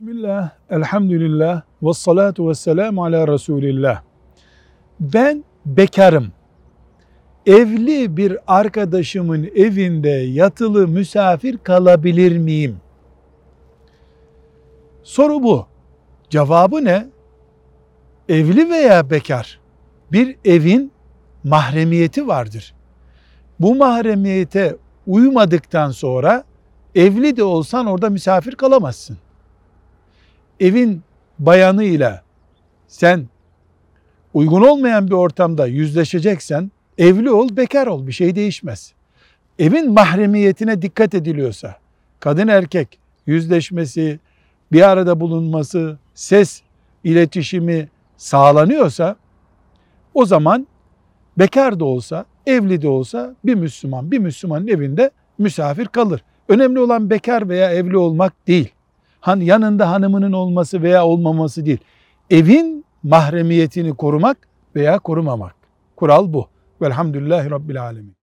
Bismillah, elhamdülillah, ve salatu ve selamu ala Resulillah. Ben bekarım. Evli bir arkadaşımın evinde yatılı misafir kalabilir miyim? Soru bu. Cevabı ne? Evli veya bekar bir evin mahremiyeti vardır. Bu mahremiyete uymadıktan sonra evli de olsan orada misafir kalamazsın evin bayanıyla sen uygun olmayan bir ortamda yüzleşeceksen evli ol, bekar ol bir şey değişmez. Evin mahremiyetine dikkat ediliyorsa, kadın erkek yüzleşmesi, bir arada bulunması, ses iletişimi sağlanıyorsa o zaman bekar da olsa, evli de olsa bir Müslüman bir Müslümanın evinde misafir kalır. Önemli olan bekar veya evli olmak değil han yanında hanımının olması veya olmaması değil. Evin mahremiyetini korumak veya korumamak. Kural bu. Velhamdülillahi Rabbil Alemin.